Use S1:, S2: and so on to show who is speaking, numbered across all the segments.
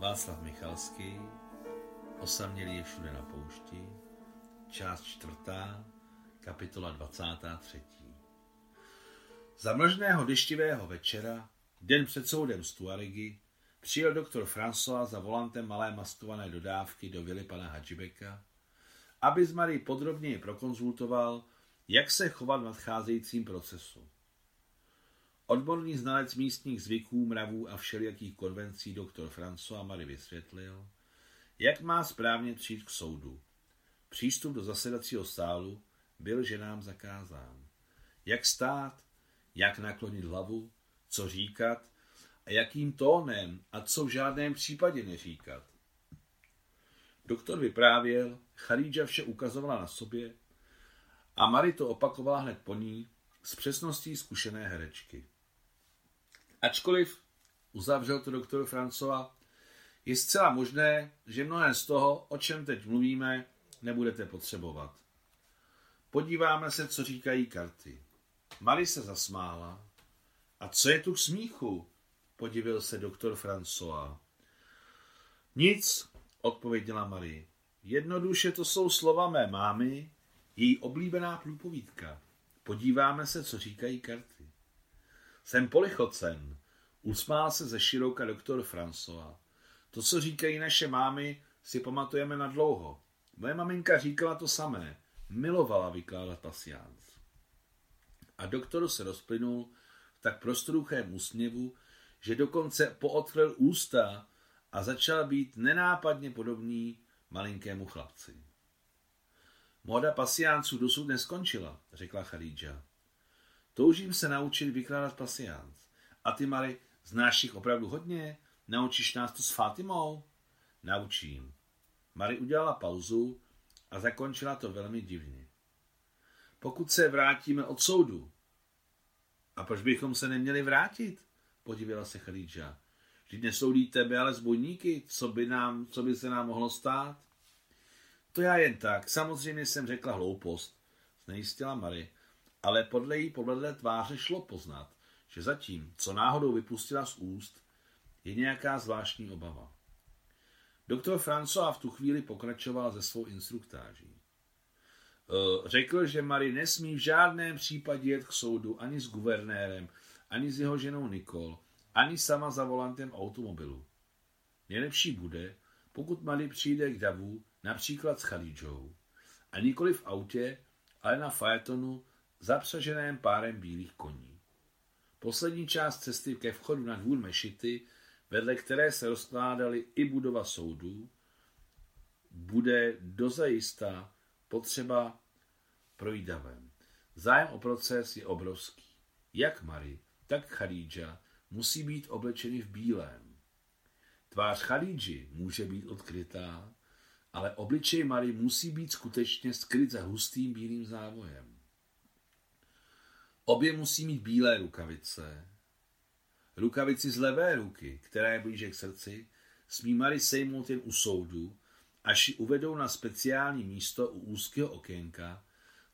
S1: Václav Michalský, Osamělý je všude na poušti, část čtvrtá, kapitola 23. Za mlžného deštivého večera, den před soudem Stuarigy, přijel doktor François za volantem malé maskované dodávky do vily pana Hadžibeka, aby z Marie podrobněji prokonzultoval, jak se chovat v nadcházejícím procesu. Odborný znalec místních zvyků, mravů a všelijakých konvencí doktor François Marie vysvětlil, jak má správně přijít k soudu. Přístup do zasedacího sálu byl ženám zakázán. Jak stát, jak naklonit hlavu, co říkat a jakým tónem a co v žádném případě neříkat. Doktor vyprávěl, Charídža vše ukazovala na sobě a Mary to opakovala hned po ní s přesností zkušené herečky. Ačkoliv, uzavřel to doktor Francova, je zcela možné, že mnohé z toho, o čem teď mluvíme, nebudete potřebovat. Podíváme se, co říkají karty. Mary se zasmála. A co je tu k smíchu? Podivil se doktor François. Nic, odpověděla Marie. Jednoduše to jsou slova mé mámy, její oblíbená průpovídka. Podíváme se, co říkají karty. Jsem polichocen, usmál se ze široka doktor François. To, co říkají naše mámy, si pamatujeme na dlouho. Moje maminka říkala to samé. Milovala vykládat pasiánc. A doktor se rozplynul v tak prostruchém úsměvu, že dokonce pootvřel ústa a začal být nenápadně podobný malinkému chlapci. Moda pasiánců dosud neskončila, řekla Charidža. Toužím se naučit vykládat pasiánc. A ty, Mary, znáš jich opravdu hodně? Naučíš nás to s Fatimou? Naučím. Mary udělala pauzu a zakončila to velmi divně. Pokud se vrátíme od soudu. A proč bychom se neměli vrátit? Podívala se Khadija. Vždyť nesoudí tebe, ale zbojníky. Co by, nám, co by se nám mohlo stát? To já jen tak. Samozřejmě jsem řekla hloupost. Znejistila Mary. Ale podle její pobledlé tváře šlo poznat, že zatím, co náhodou vypustila z úst, je nějaká zvláštní obava. Doktor François v tu chvíli pokračoval ze svou instruktáží. E, řekl, že Marie nesmí v žádném případě jet k soudu ani s guvernérem, ani s jeho ženou Nikol, ani sama za volantem automobilu. Nejlepší bude, pokud Marie přijde k davu, například s Chalídžou, a nikoli v autě, ale na fajetonu zapřaženém párem bílých koní. Poslední část cesty ke vchodu na dvůr mešity vedle které se rozkládaly i budova soudů, bude dozajista potřeba projít davem. Zájem o proces je obrovský. Jak Mary, tak Khadija musí být oblečeny v bílém. Tvář Khadiji může být odkrytá, ale obličej Mary musí být skutečně skryt za hustým bílým závojem. Obě musí mít bílé rukavice, Rukavici z levé ruky, která je blíže k srdci, smí Mary sejmout jen u soudu, až ji uvedou na speciální místo u úzkého okénka,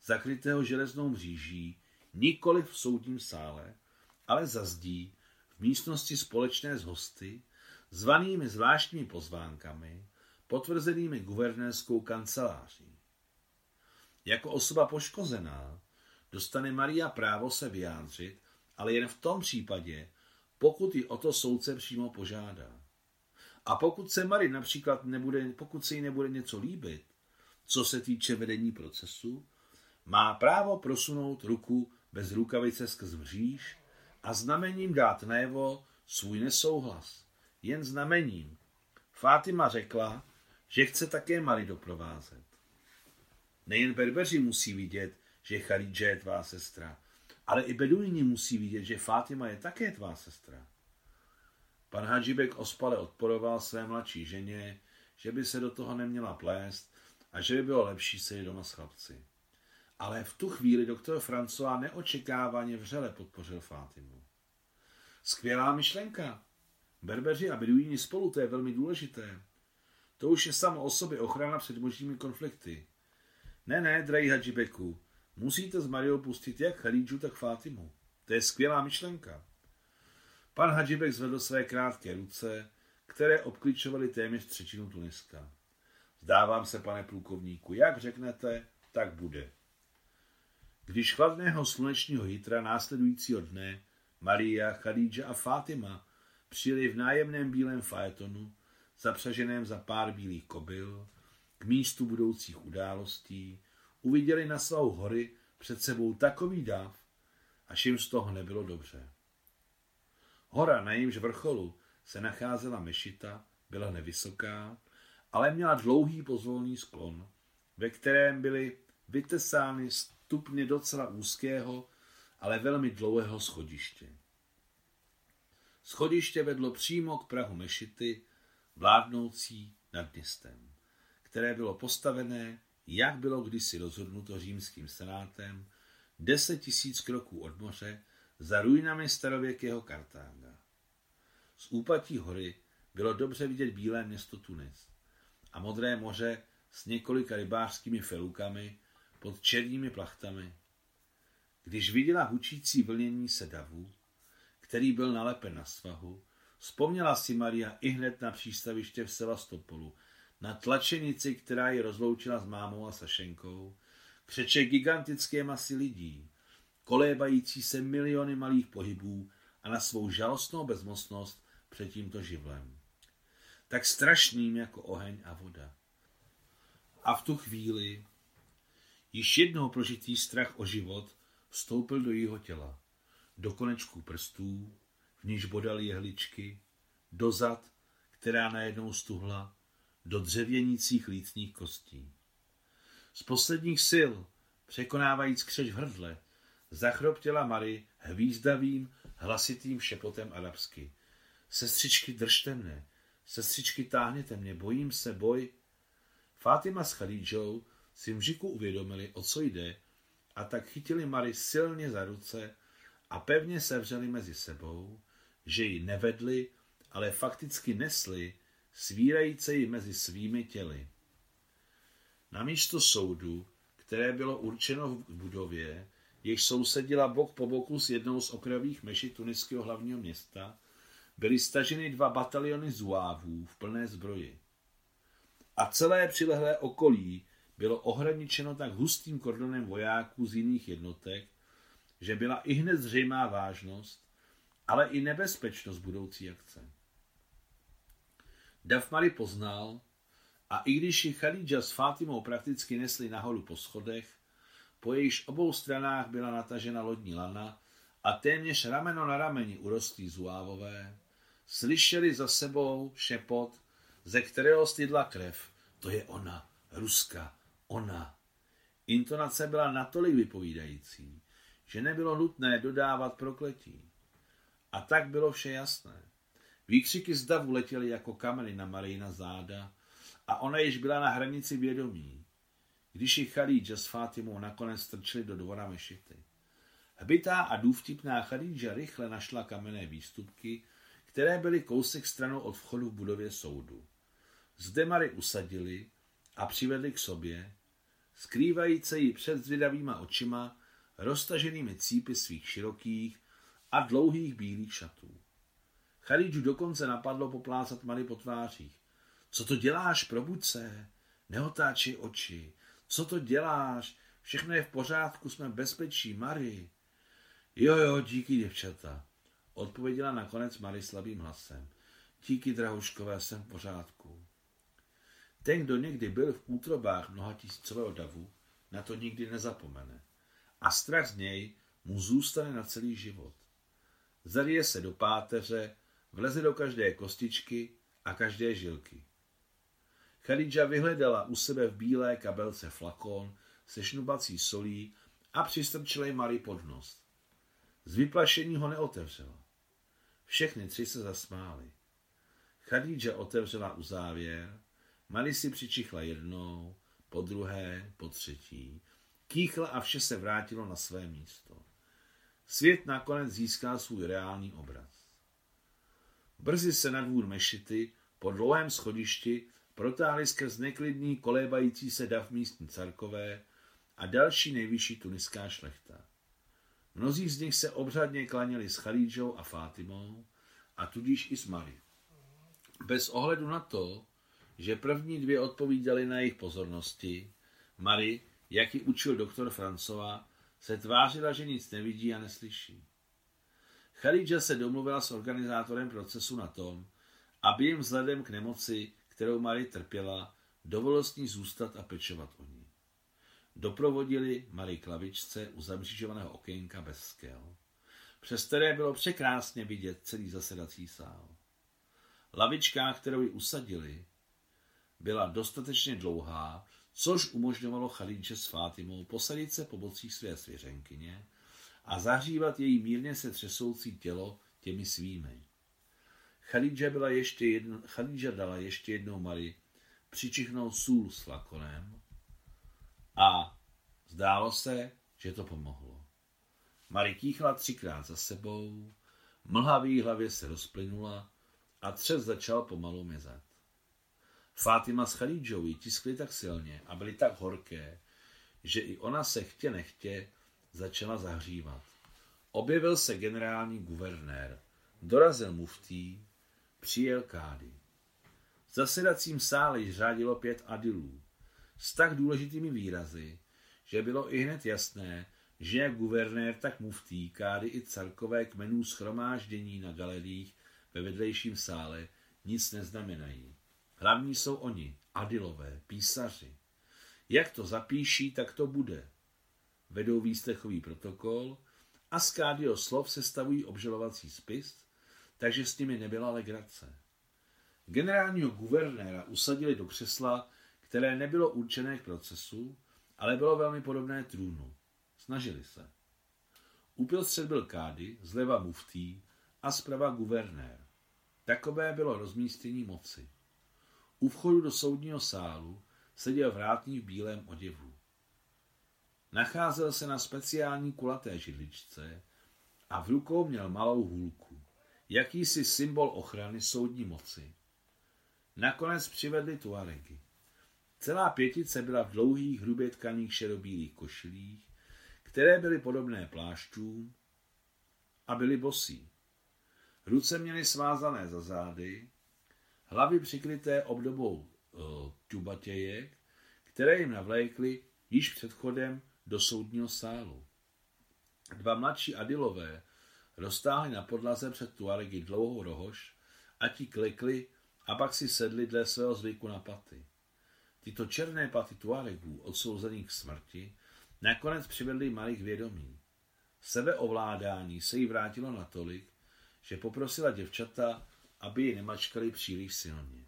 S1: zakrytého železnou mříží, nikoli v soudním sále, ale za zdí, v místnosti společné s hosty, zvanými zvláštními pozvánkami, potvrzenými guvernérskou kanceláří. Jako osoba poškozená dostane Maria právo se vyjádřit, ale jen v tom případě, pokud ji o to soudce přímo požádá. A pokud se Mary například nebude, pokud se jí nebude něco líbit, co se týče vedení procesu, má právo prosunout ruku bez rukavice skrz mříž a znamením dát najevo svůj nesouhlas. Jen znamením. Fátima řekla, že chce také Mary doprovázet. Nejen berbeři musí vidět, že Charidže je tvá sestra, ale i beduini musí vidět, že Fátima je také tvá sestra. Pan Hadžibek ospale odporoval své mladší ženě, že by se do toho neměla plést a že by bylo lepší se doma s chlapci. Ale v tu chvíli doktor François neočekávaně vřele podpořil Fátimu. Skvělá myšlenka. Berbeři a beduíni spolu, to je velmi důležité. To už je samo o sobě ochrana před možnými konflikty. Ne, ne, drahý Hadžibeku, Musíte s Mariou pustit jak Chalídžu, tak Fátimu. To je skvělá myšlenka. Pan Hadžibek zvedl své krátké ruce, které obklíčovaly téměř třetinu Tuniska. Zdávám se, pane plukovníku, jak řeknete, tak bude. Když chladného slunečního hitra následujícího dne Maria, Khadija a Fátima přijeli v nájemném bílém fajetonu, zapřaženém za pár bílých kobyl, k místu budoucích událostí, uviděli na svou hory před sebou takový dáv, až jim z toho nebylo dobře. Hora, na jejímž vrcholu se nacházela mešita, byla nevysoká, ale měla dlouhý pozvolný sklon, ve kterém byly vytesány stupně docela úzkého, ale velmi dlouhého schodiště. Schodiště vedlo přímo k prahu mešity, vládnoucí nad městem, které bylo postavené, jak bylo kdysi rozhodnuto římským senátem, deset tisíc kroků od moře za ruinami starověkého Kartága. Z úpatí hory bylo dobře vidět bílé město Tunis a modré moře s několika rybářskými felukami pod černými plachtami. Když viděla hučící vlnění se davu, který byl nalepen na svahu, vzpomněla si Maria i hned na přístaviště v Sevastopolu, na tlačenici, která ji rozloučila s mámou a Sašenkou, křeče gigantické masy lidí, kolébající se miliony malých pohybů a na svou žalostnou bezmocnost před tímto živlem. Tak strašným jako oheň a voda. A v tu chvíli již jednou prožitý strach o život vstoupil do jeho těla, do konečků prstů, v níž bodali jehličky, do zad, která najednou stuhla, do dřevěnících lícních kostí. Z posledních sil, překonávajíc křeč v hrdle, zachroptěla Mary hvízdavým, hlasitým šepotem arabsky. Sestřičky, držte mne, sestřičky, táhněte mě, bojím se, boj. Fátima s Khadidžou si v žiku uvědomili, o co jde, a tak chytili Mary silně za ruce a pevně sevřeli mezi sebou, že ji nevedli, ale fakticky nesli, svírajíce ji mezi svými těly. Na místo soudu, které bylo určeno v budově, jež sousedila bok po boku s jednou z okrajových mešit tuniského hlavního města, byly staženy dva bataliony zuávů v plné zbroji. A celé přilehlé okolí bylo ohraničeno tak hustým kordonem vojáků z jiných jednotek, že byla i hned zřejmá vážnost, ale i nebezpečnost budoucí akce. Dafmary poznal, a i když ji Khadija s Fátimou prakticky nesli nahoru po schodech, po jejíž obou stranách byla natažena lodní lana a téměř rameno na rameni urostlí zuávové, slyšeli za sebou šepot, ze kterého stydla krev. To je ona, Ruska, ona. Intonace byla natolik vypovídající, že nebylo nutné dodávat prokletí. A tak bylo vše jasné. Výkřiky z davu letěly jako kameny na Marijna záda a ona již byla na hranici vědomí, když ji Khadija s Fátimou nakonec strčili do dvora mešity. Hbitá a důvtipná Khadija rychle našla kamenné výstupky, které byly kousek stranou od vchodu v budově soudu. Zde Mary usadili a přivedli k sobě, skrývající ji před zvědavýma očima, roztaženými cípy svých širokých a dlouhých bílých šatů. Chadidžu dokonce napadlo poplácat Mary po tvářích. Co to děláš, probuď se, neotáčej oči, co to děláš, všechno je v pořádku, jsme bezpečí, Mary. Jo, jo, díky, děvčata, odpověděla nakonec Mary slabým hlasem. Díky, drahuškové, jsem v pořádku. Ten, kdo někdy byl v útrobách mnoha tisícového davu, na to nikdy nezapomene. A strach z něj mu zůstane na celý život. Zarije se do páteře, vleze do každé kostičky a každé žilky. Khadija vyhledala u sebe v bílé kabelce flakon se šnubací solí a přistrčila Mary pod nos. Z vyplašení ho neotevřela. Všechny tři se zasmály. Khadija otevřela uzávěr, Mary si přičichla jednou, po druhé, po třetí, kýchla a vše se vrátilo na své místo. Svět nakonec získal svůj reálný obraz. Brzy se na dvůr mešity po dlouhém schodišti protáhli skrz neklidný kolébající se dav místní carkové a další nejvyšší tuniská šlechta. Mnozí z nich se obřadně klaněli s Chalídžou a Fátimou a tudíž i s Mary. Bez ohledu na to, že první dvě odpovídaly na jejich pozornosti, Marie, jak ji učil doktor Francova, se tvářila, že nic nevidí a neslyší. Chalidža se domluvila s organizátorem procesu na tom, aby jim vzhledem k nemoci, kterou Marie trpěla, dovolil s ní zůstat a pečovat o ní. Doprovodili Marie klavičce u zamřížovaného okénka bez skel, přes které bylo překrásně vidět celý zasedací sál. Lavička, kterou ji usadili, byla dostatečně dlouhá, což umožňovalo Chalíče s Fátimou posadit se po bocích své svěřenkyně a zahřívat její mírně se třesoucí tělo těmi svými. Chalídža, byla ještě jedno, Chalídža dala ještě jednou Mari přičichnout sůl s flakonem a zdálo se, že to pomohlo. Mari kýchla třikrát za sebou, mlha v její hlavě se rozplynula a třes začal pomalu mizet. Fátima s Chalídžou ji tiskly tak silně a byly tak horké, že i ona se chtě nechtě začala zahřívat. Objevil se generální guvernér, dorazil muftý, přijel kády. V zasedacím sále již řádilo pět adilů s tak důležitými výrazy, že bylo i hned jasné, že jak guvernér, tak muftý, kády i carkové kmenů schromáždění na galeriích ve vedlejším sále nic neznamenají. Hlavní jsou oni, adilové, písaři. Jak to zapíší, tak to bude. Vedou výslechový protokol a z Kádio slov sestavují obžalovací spis, takže s nimi nebyla legrace. Generálního guvernéra usadili do křesla, které nebylo určené k procesu, ale bylo velmi podobné trůnu. Snažili se. Uprostřed byl kády, zleva muftý a zprava guvernér. Takové bylo rozmístění moci. U vchodu do soudního sálu seděl vrátný v bílém oděvu. Nacházel se na speciální kulaté židličce a v rukou měl malou hůlku, jakýsi symbol ochrany soudní moci. Nakonec přivedli tuaregy. Celá pětice byla v dlouhých, hrubě tkaných šedobílých košilích, které byly podobné plášťům a byly bosí. Ruce měly svázané za zády, hlavy přikryté obdobou uh, tubatějek, které jim navlékly již před chodem do soudního sálu. Dva mladší adilové roztáhli na podlaze před Tuaregy dlouhou rohož a ti klikli a pak si sedli dle svého zvyku na paty. Tyto černé paty Tuaregů, odsouzených k smrti, nakonec přivedli malých vědomí. Sebeovládání se jí vrátilo natolik, že poprosila děvčata, aby ji nemačkali příliš silně.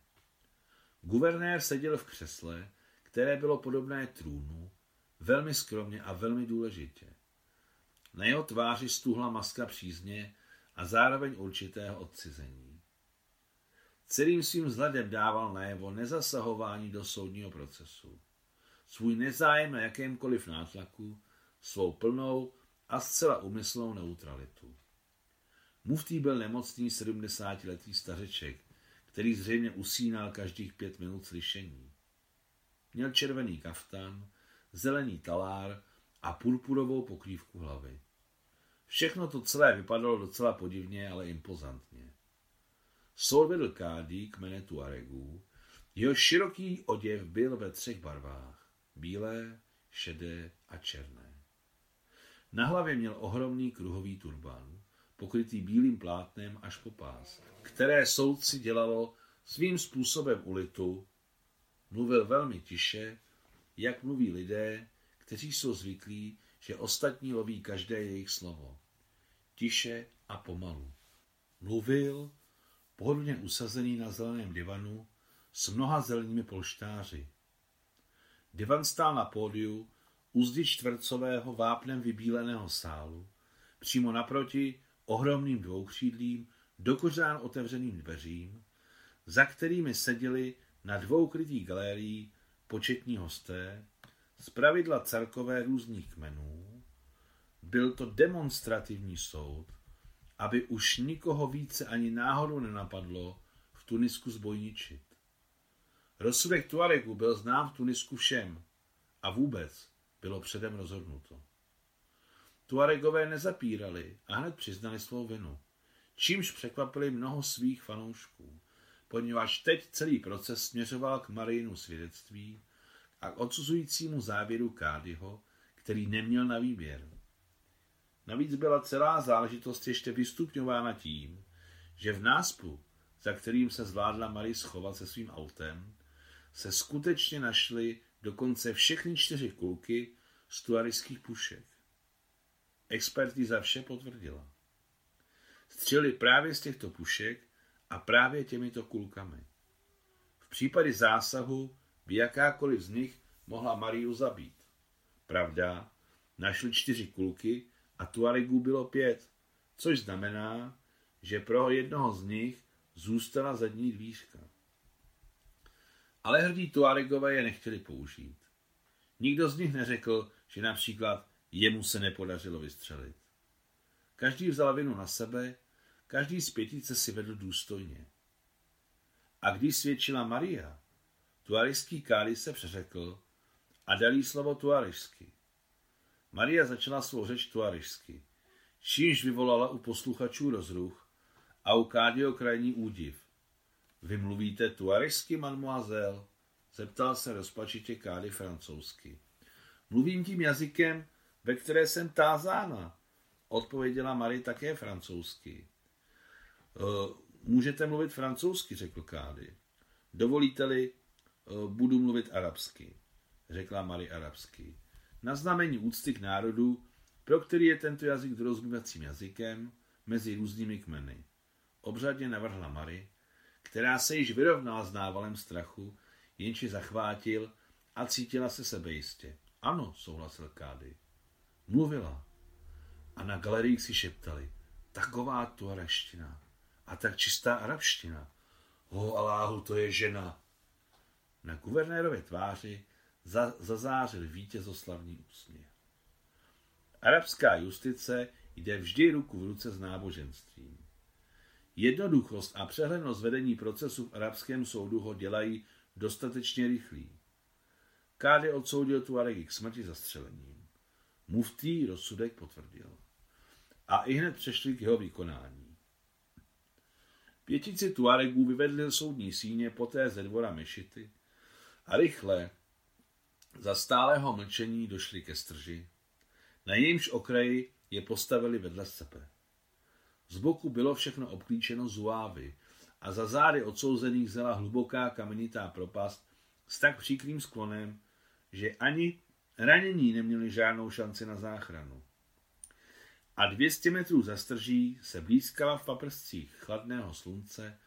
S1: Guvernér seděl v křesle, které bylo podobné trůnu, velmi skromně a velmi důležitě. Na jeho tváři stuhla maska přízně a zároveň určitého odcizení. Celým svým vzhledem dával najevo nezasahování do soudního procesu. Svůj nezájem na jakémkoliv nátlaku, svou plnou a zcela umyslnou neutralitu. Muftý byl nemocný 70-letý stařeček, který zřejmě usínal každých pět minut slyšení. Měl červený kaftan, zelený talár a purpurovou pokrývku hlavy. Všechno to celé vypadalo docela podivně, ale impozantně. Soud vedl kádí kmene Tuaregů, jeho široký oděv byl ve třech barvách. Bílé, šedé a černé. Na hlavě měl ohromný kruhový turban, pokrytý bílým plátnem až po pás, které soudci dělalo svým způsobem ulitu, mluvil velmi tiše, jak mluví lidé, kteří jsou zvyklí, že ostatní loví každé jejich slovo. Tiše a pomalu. Mluvil, pohodlně usazený na zeleném divanu, s mnoha zelenými polštáři. Divan stál na pódiu u zdi čtvercového vápnem vybíleného sálu, přímo naproti ohromným dvoukřídlým, dokořán otevřeným dveřím, za kterými seděli na dvou krytých galérií početní hosté, pravidla celkové různých kmenů, byl to demonstrativní soud, aby už nikoho více ani náhodou nenapadlo v Tunisku zbojničit. Rozsudek Tuaregu byl znám v Tunisku všem a vůbec bylo předem rozhodnuto. Tuaregové nezapírali a hned přiznali svou vinu, čímž překvapili mnoho svých fanoušků. Poněvadž teď celý proces směřoval k Marijinu svědectví a k odsuzujícímu závěru Kádyho, který neměl na výběr. Navíc byla celá záležitost ještě vystupňována tím, že v náspu, za kterým se zvládla Marie schovat se svým autem, se skutečně našly dokonce všechny čtyři kulky z tuarických pušek. Expertíza vše potvrdila. Střeli právě z těchto pušek a právě těmito kulkami. V případě zásahu by jakákoliv z nich mohla Mariu zabít. Pravda, našli čtyři kulky a Tuaregů bylo pět, což znamená, že pro jednoho z nich zůstala zadní dvířka. Ale hrdí Tuaregové je nechtěli použít. Nikdo z nich neřekl, že například jemu se nepodařilo vystřelit. Každý vzal vinu na sebe, každý z pětice si vedl důstojně. A když svědčila Maria, tuariský káli se přeřekl a dal jí slovo tuarišsky. Maria začala svou řeč tuarišsky, čímž vyvolala u posluchačů rozruch a u Kádio krajní údiv. Vy mluvíte tuarišsky, mademoiselle? Zeptal se rozpačitě Kády francouzsky. Mluvím tím jazykem, ve které jsem tázána, odpověděla Marie také francouzsky. E, můžete mluvit francouzsky, řekl Kády. Dovolíte-li, e, budu mluvit arabsky, řekla Marie arabsky. Na znamení úcty k národu, pro který je tento jazyk dorozumívacím jazykem mezi různými kmeny. Obřadně navrhla Mary, která se již vyrovnala s návalem strachu, jenž zachvátil a cítila se sebejistě. Ano, souhlasil Kády. Mluvila. A na galeriích si šeptali. Taková tu araština. A tak čistá arabština. O Aláhu, to je žena. Na guvernérově tváři za, zazářil vítězoslavný úsměv. Arabská justice jde vždy ruku v ruce s náboženstvím. Jednoduchost a přehlednost vedení procesu v arabském soudu ho dělají dostatečně rychlý. Kády odsoudil Tuaregy k smrti zastřelením. Muftý rozsudek potvrdil. A i hned přešli k jeho vykonání. Pětici Tuaregů vyvedli soudní síně poté ze dvora Mešity a rychle za stálého mlčení došli ke strži, na jejímž okraji je postavili vedle sebe. Z boku bylo všechno obklíčeno zuávy a za zády odsouzených zela hluboká kamenitá propast s tak příkrým sklonem, že ani ranění neměli žádnou šanci na záchranu. A 200 metrů za strží se blízkala v paprscích chladného slunce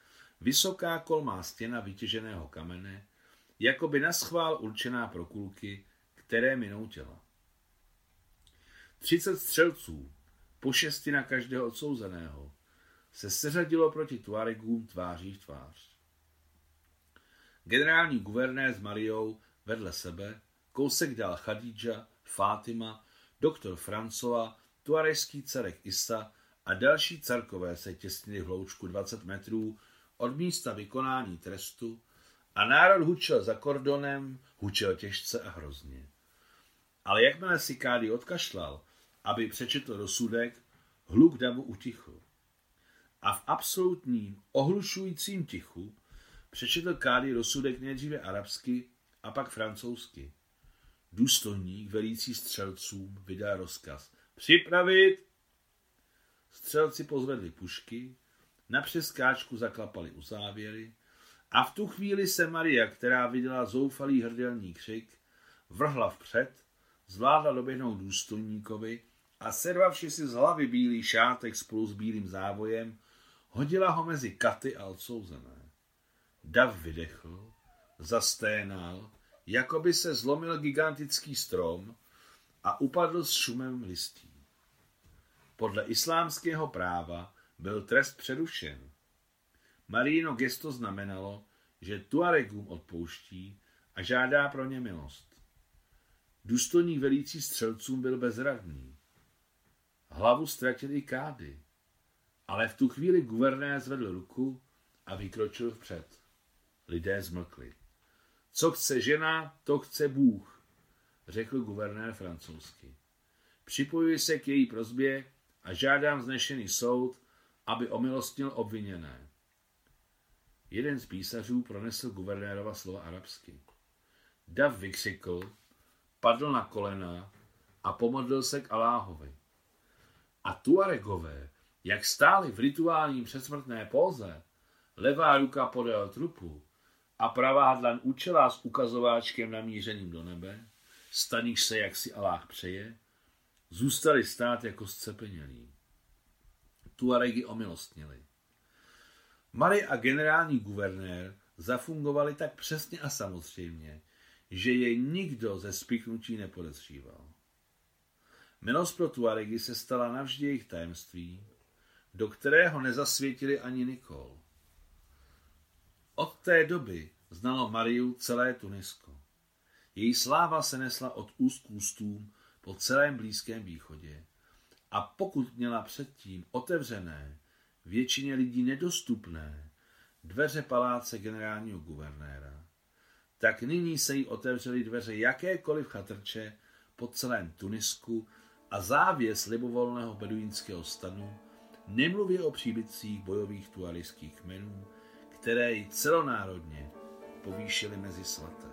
S1: vysoká kolmá stěna vytěženého kamene, jako by naschvál určená pro kulky, které minou těla. Třicet střelců, po šesti na každého odsouzeného, se seřadilo proti Tuaregům tváří v tvář. Generální guvernér s Mariou vedle sebe, kousek dál Khadidža, Fátima, doktor Francova, tuarešský dcerek Isa a další carkové se těsnili v hloučku 20 metrů od místa vykonání trestu a národ hučel za kordonem, hučel těžce a hrozně. Ale jakmile si Kády odkašlal, aby přečetl rozsudek, hluk davu utichl. A v absolutním, ohlušujícím tichu přečetl Kády rozsudek nejdříve arabsky a pak francouzsky. Důstojník velící střelcům vydal rozkaz. Připravit! Střelci pozvedli pušky, na přeskáčku zaklapali u závěry a v tu chvíli se Maria, která viděla zoufalý hrdelní křik, vrhla vpřed, zvládla doběhnout důstojníkovi a servavši si z hlavy bílý šátek spolu s bílým závojem, hodila ho mezi katy a odsouzené. Dav vydechl, zasténal, jako by se zlomil gigantický strom a upadl s šumem listí. Podle islámského práva byl trest přerušen. Marino gesto znamenalo, že Tuaregům odpouští a žádá pro ně milost. Důstojník velící střelcům byl bezradný. Hlavu ztratil i kády, ale v tu chvíli guvernér zvedl ruku a vykročil vpřed. Lidé zmlkli. Co chce žena, to chce Bůh, řekl guvernér francouzsky. Připojuji se k její prozbě a žádám znešený soud, aby omilostnil obviněné. jeden z písařů pronesl guvernérova slova arabsky. Dav vykřikl, padl na kolena a pomodlil se k Aláhovi. A Tuaregové, jak stáli v rituálním předsmrtné póze, levá ruka podél trupu a pravá dlan účela s ukazováčkem namířeným do nebe, staníš se, jak si Aláh přeje, zůstali stát jako scepenělí. Tuaregy omilostnili. Mary a generální guvernér zafungovali tak přesně a samozřejmě, že jej nikdo ze spiknutí nepodezříval. Milost pro Tuaregy se stala navždy jejich tajemství, do kterého nezasvětili ani Nikol. Od té doby znalo Mariu celé Tunisko. Její sláva se nesla od úst k ústům po celém Blízkém východě. A pokud měla předtím otevřené, většině lidí nedostupné, dveře paláce generálního guvernéra, tak nyní se jí otevřely dveře jakékoliv chatrče po celém Tunisku a závěs libovolného beduínského stanu, nemluvě o příbytcích bojových tuarijských kmenů, které ji celonárodně povýšily mezi svaté.